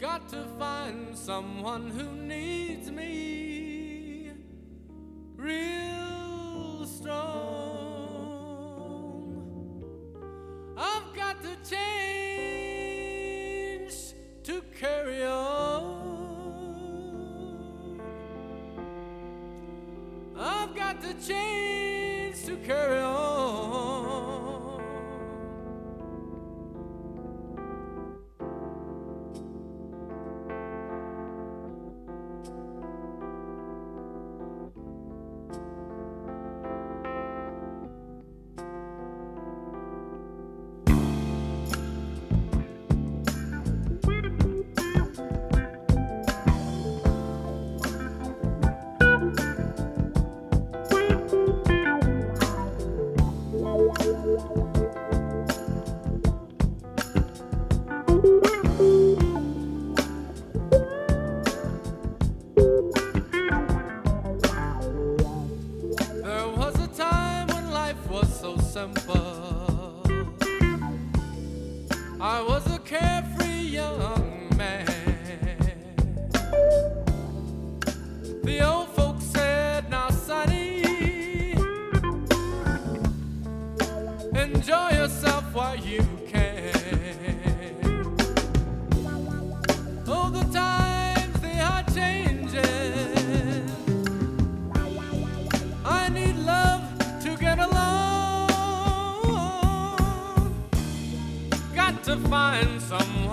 Got to find someone who needs me real strong. I've got to change to carry on. I've got to change.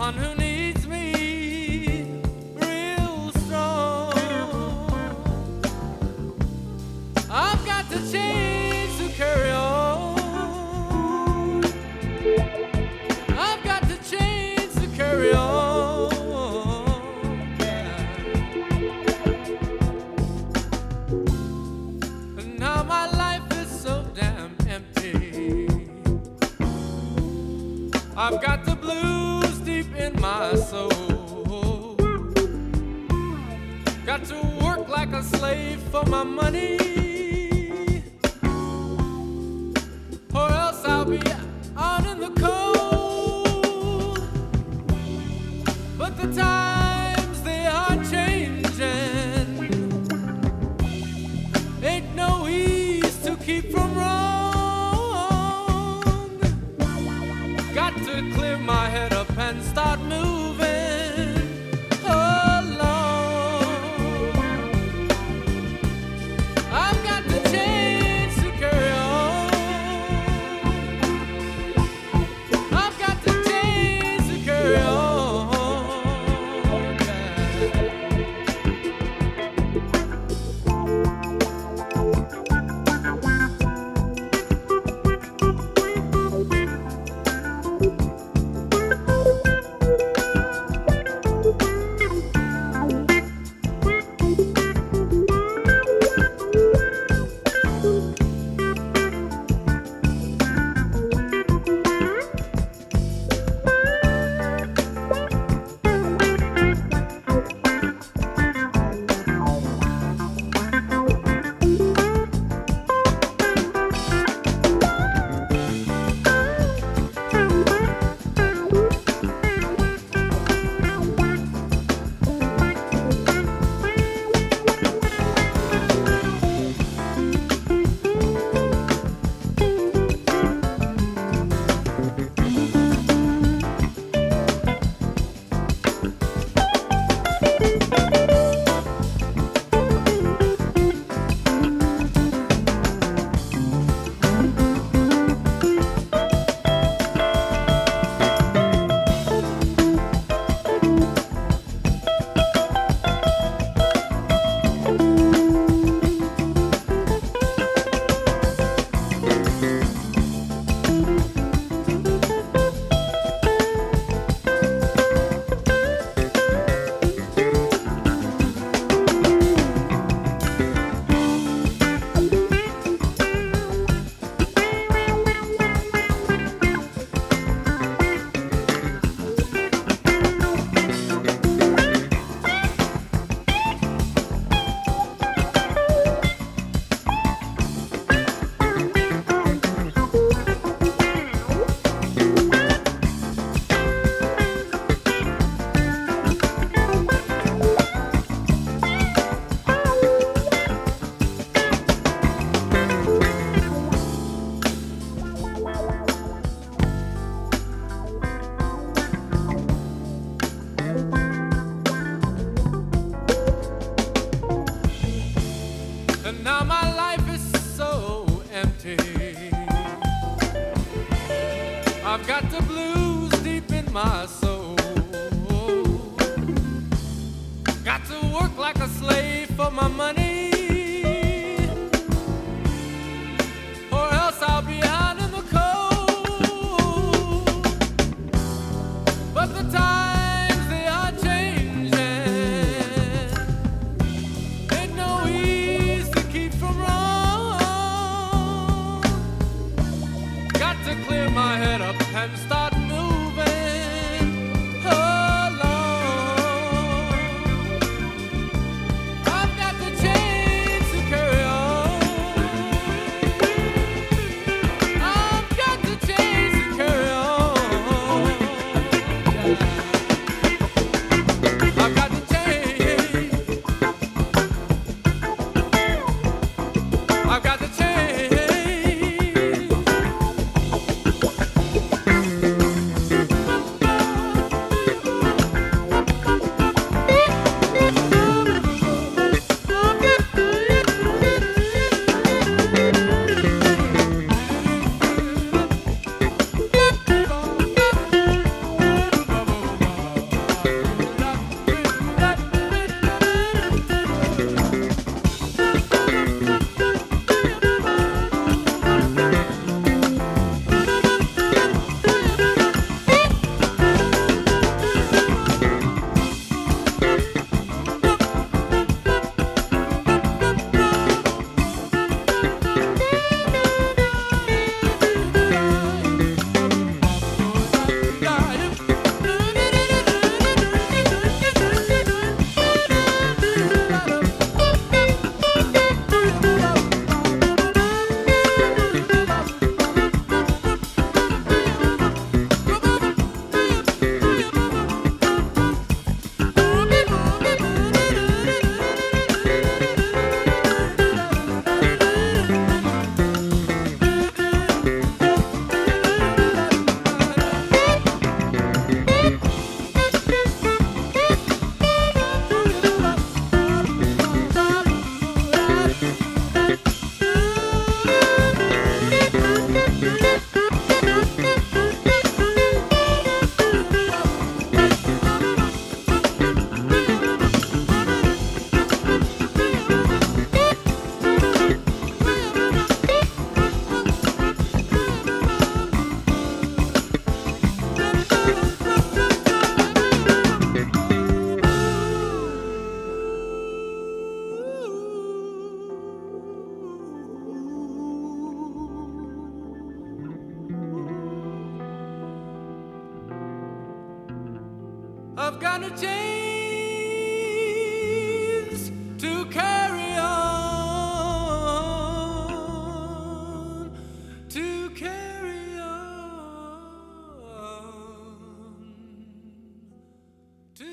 on who a. Got to work like a slave for my money, or else I'll be out in the cold. But the time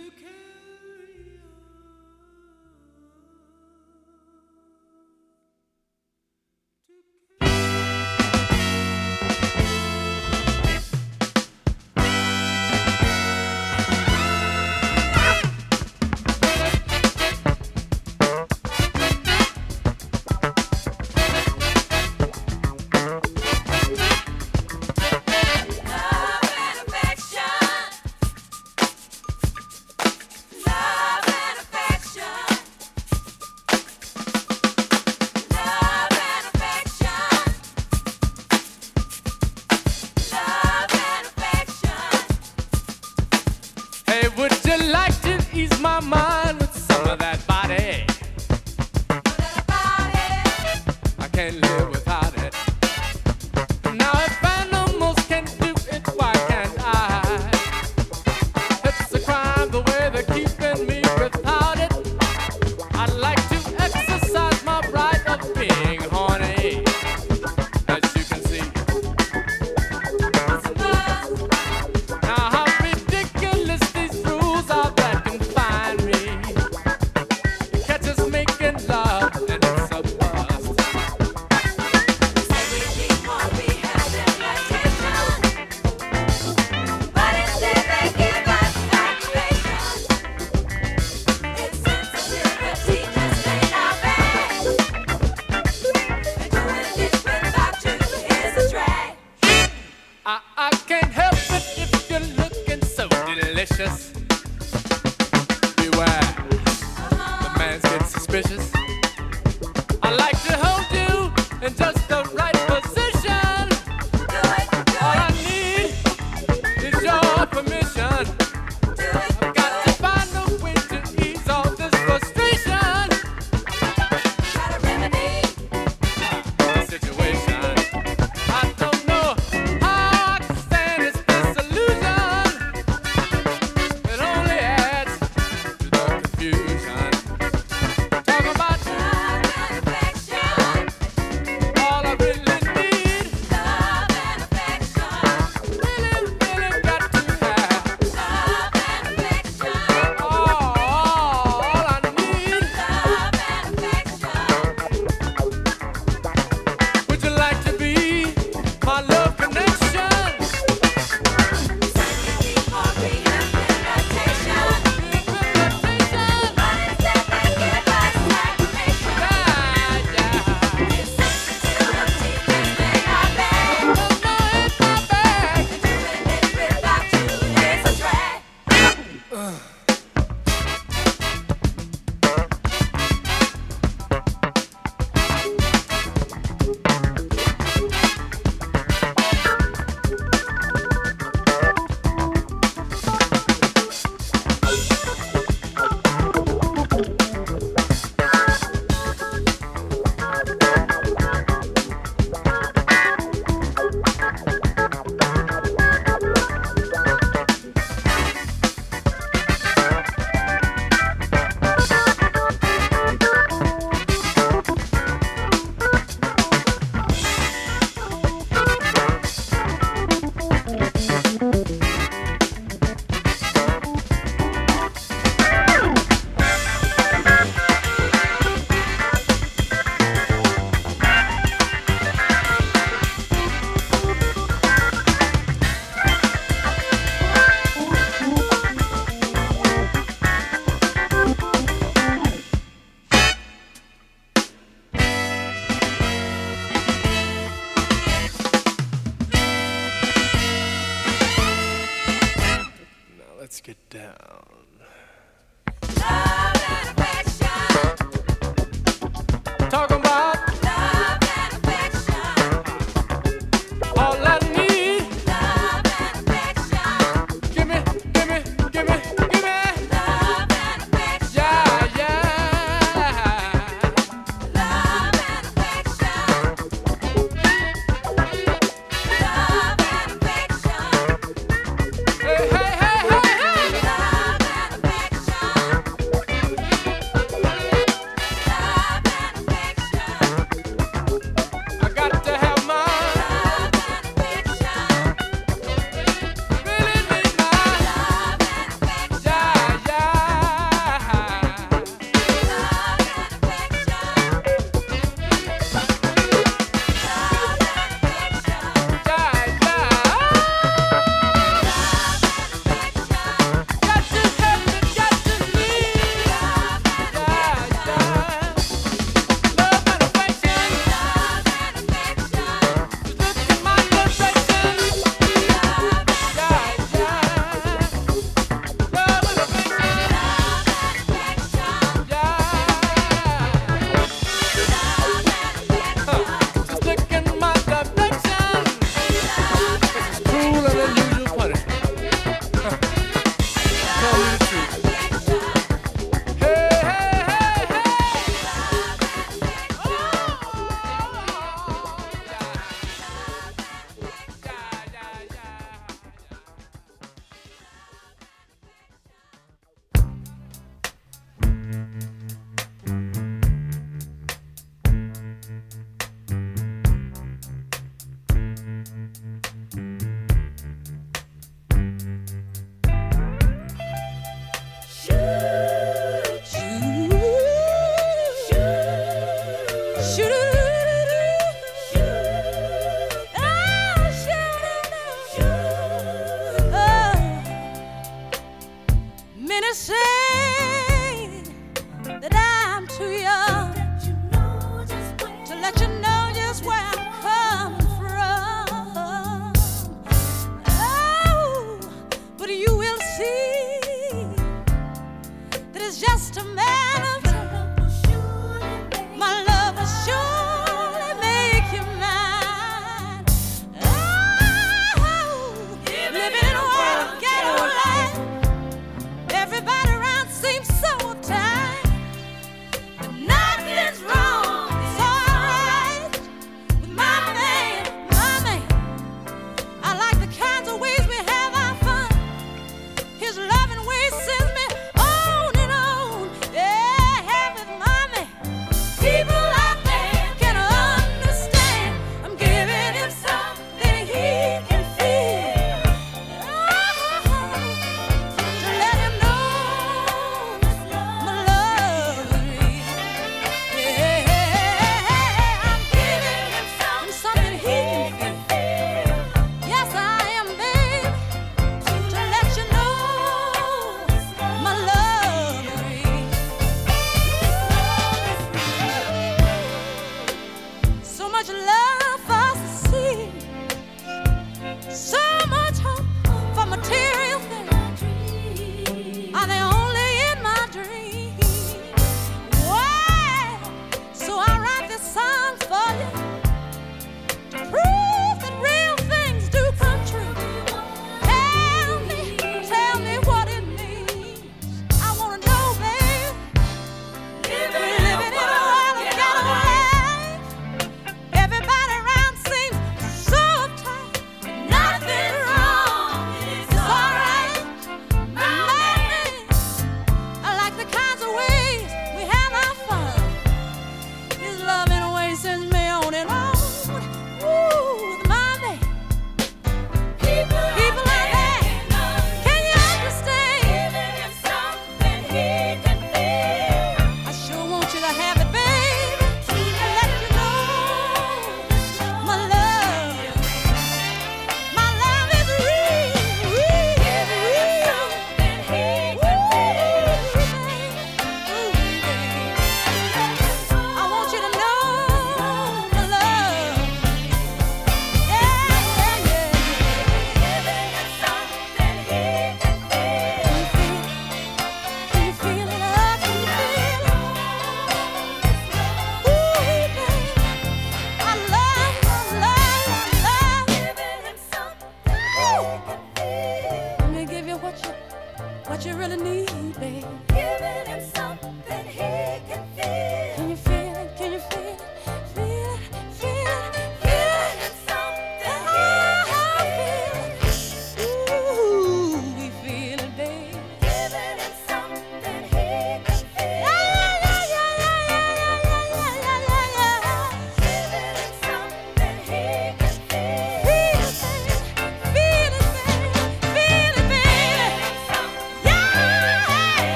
Hey, hey,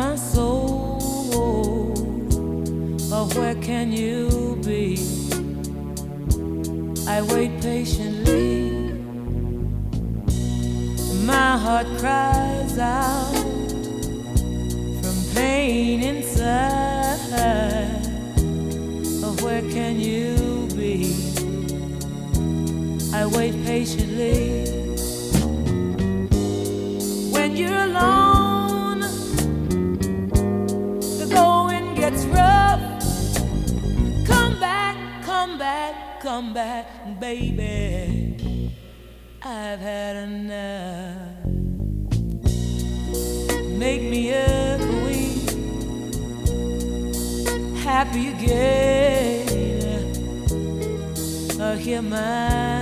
más. come back, baby. I've had enough. Make me a queen, happy again. Uh, hear my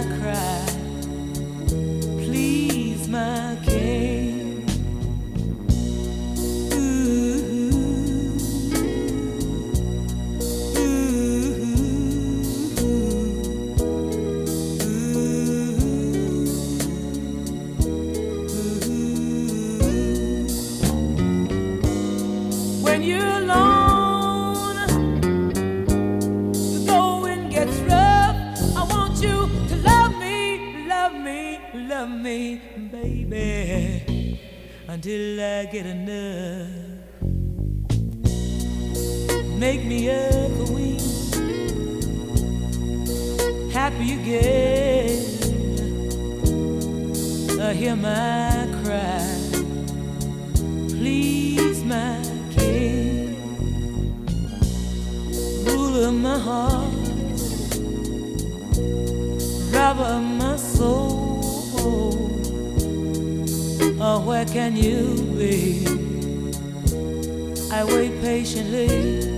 me until I get enough. Make me a queen, happy again. Uh, hear my cry, please, my king, ruler of my heart, robber of my soul. Where can you be? I wait patiently.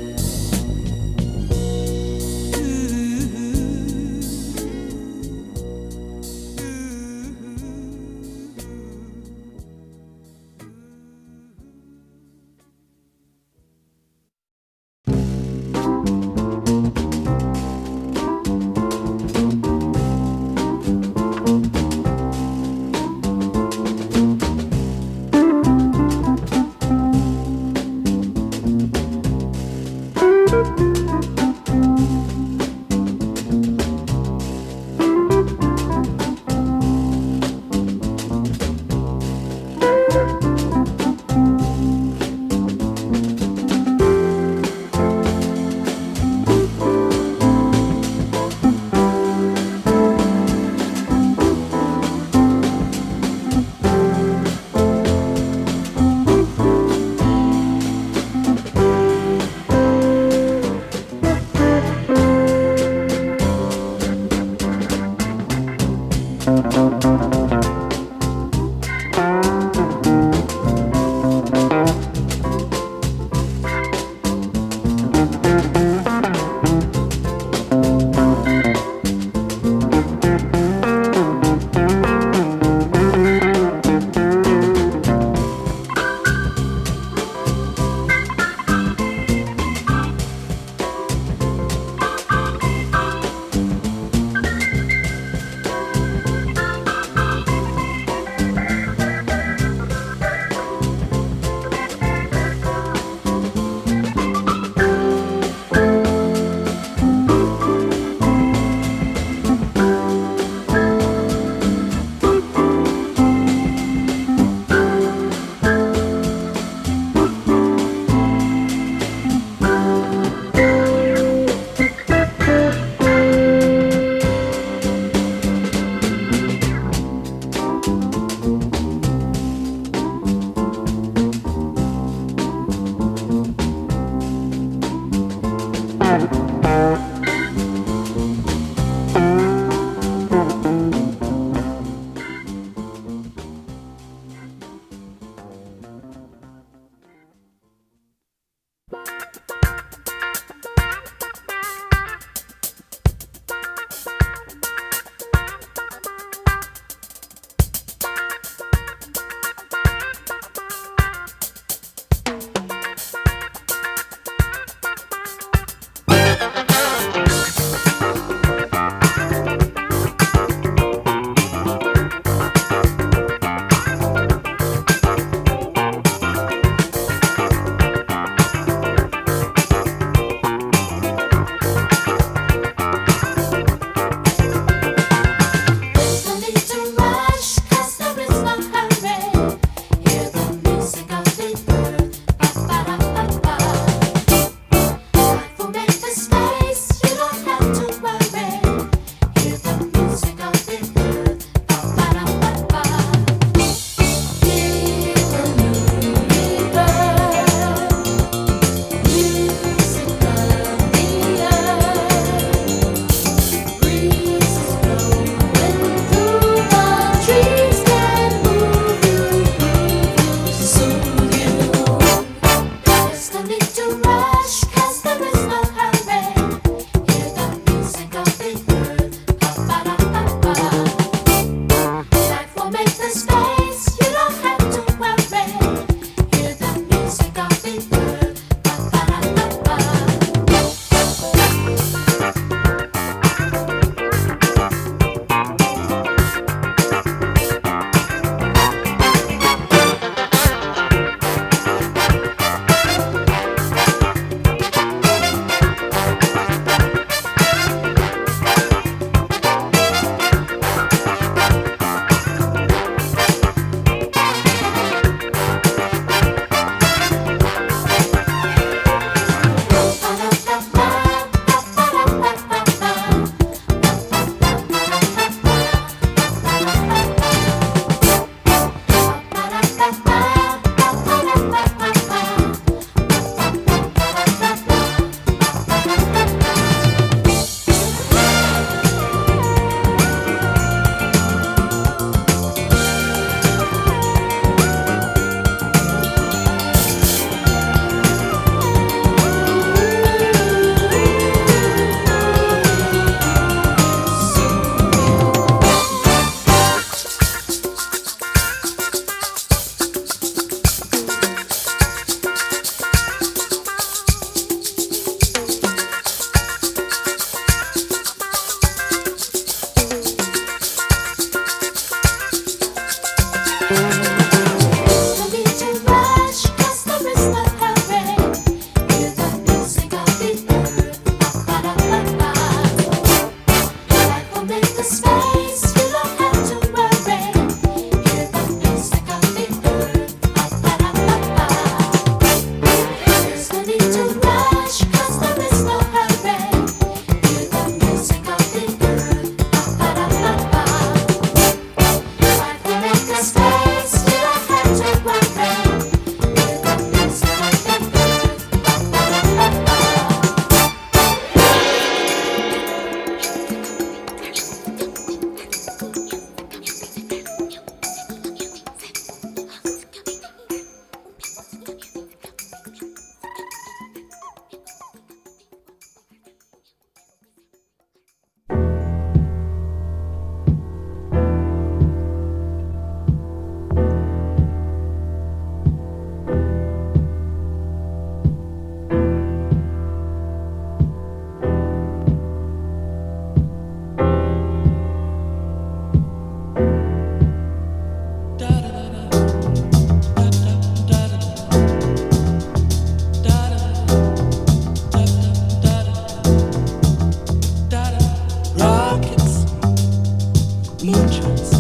entrance.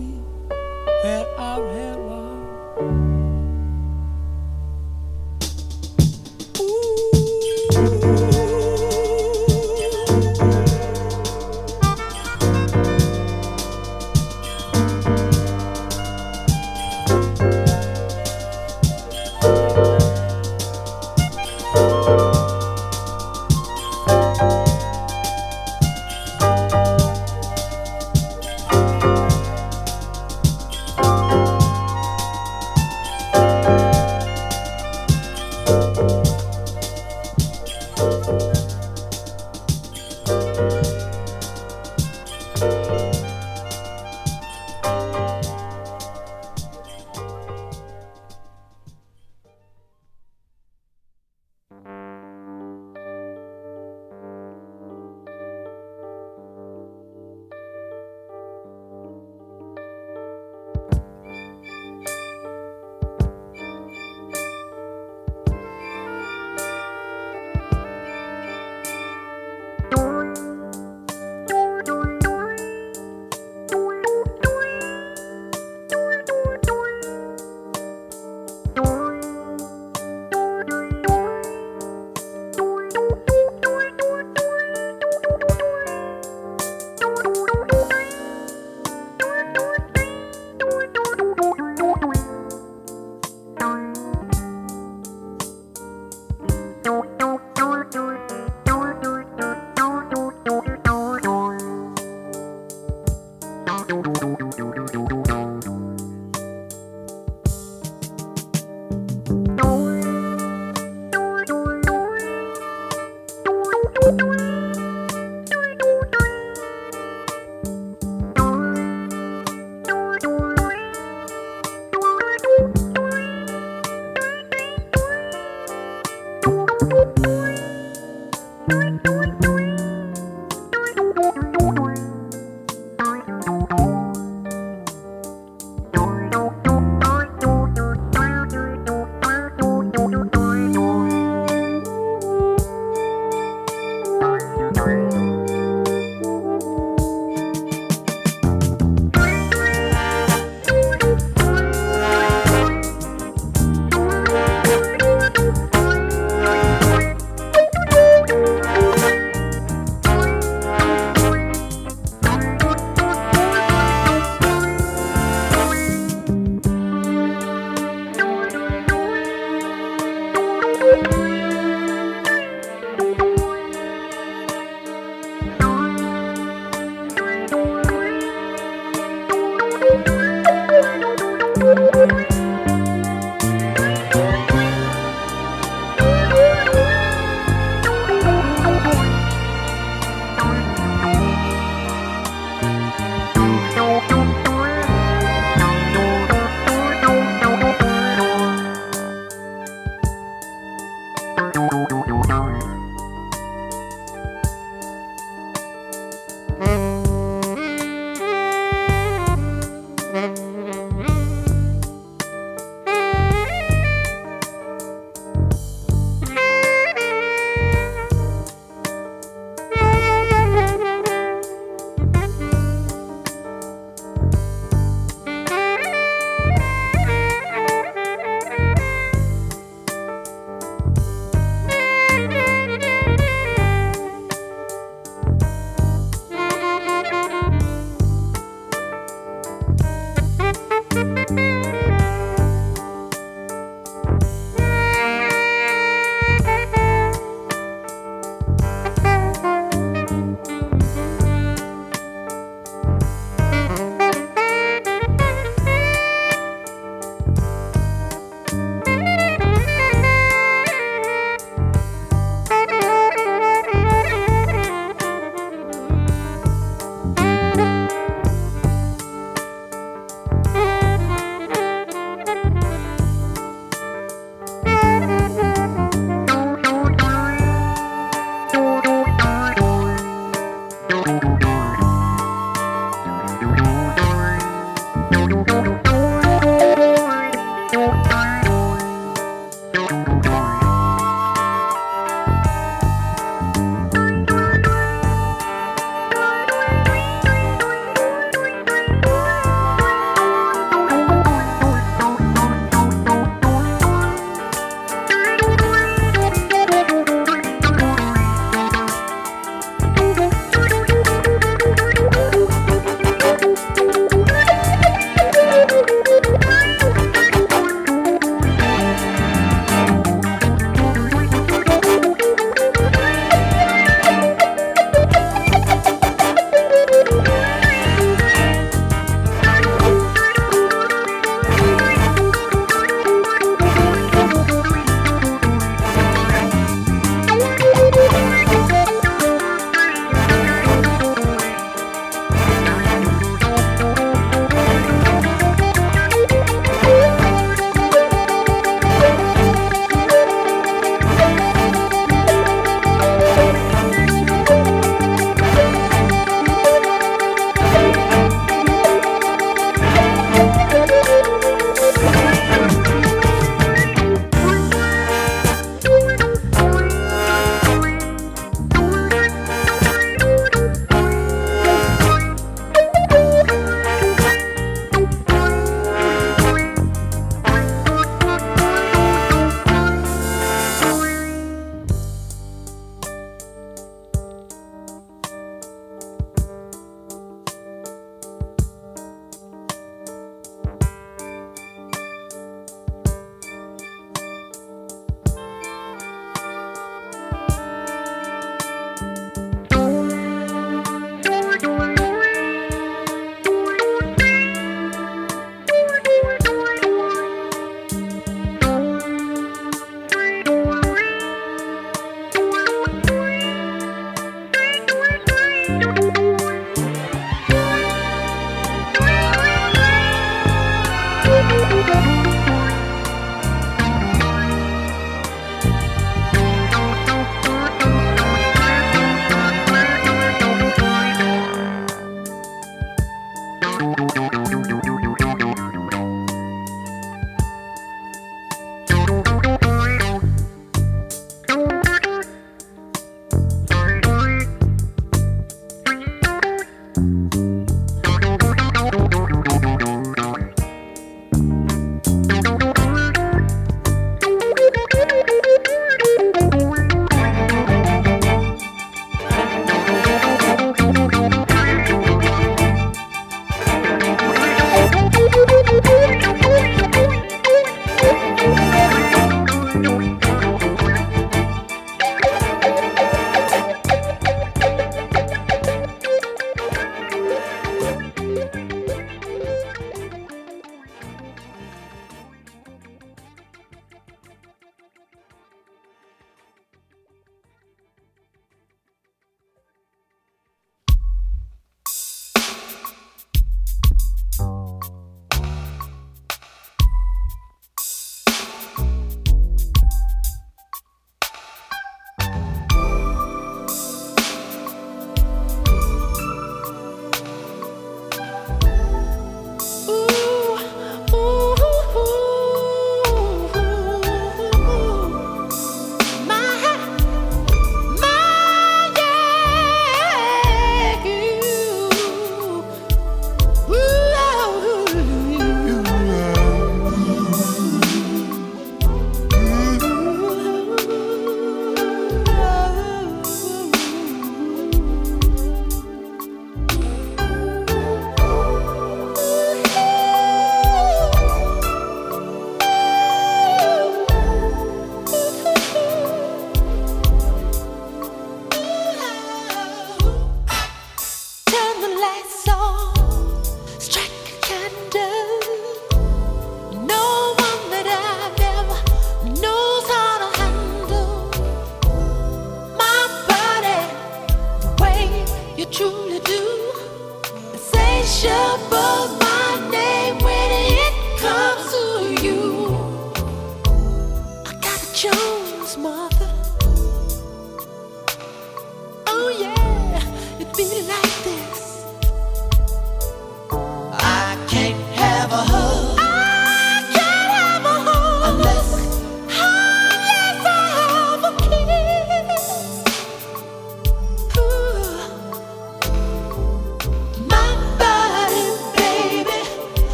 We wear our hair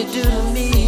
you do to me.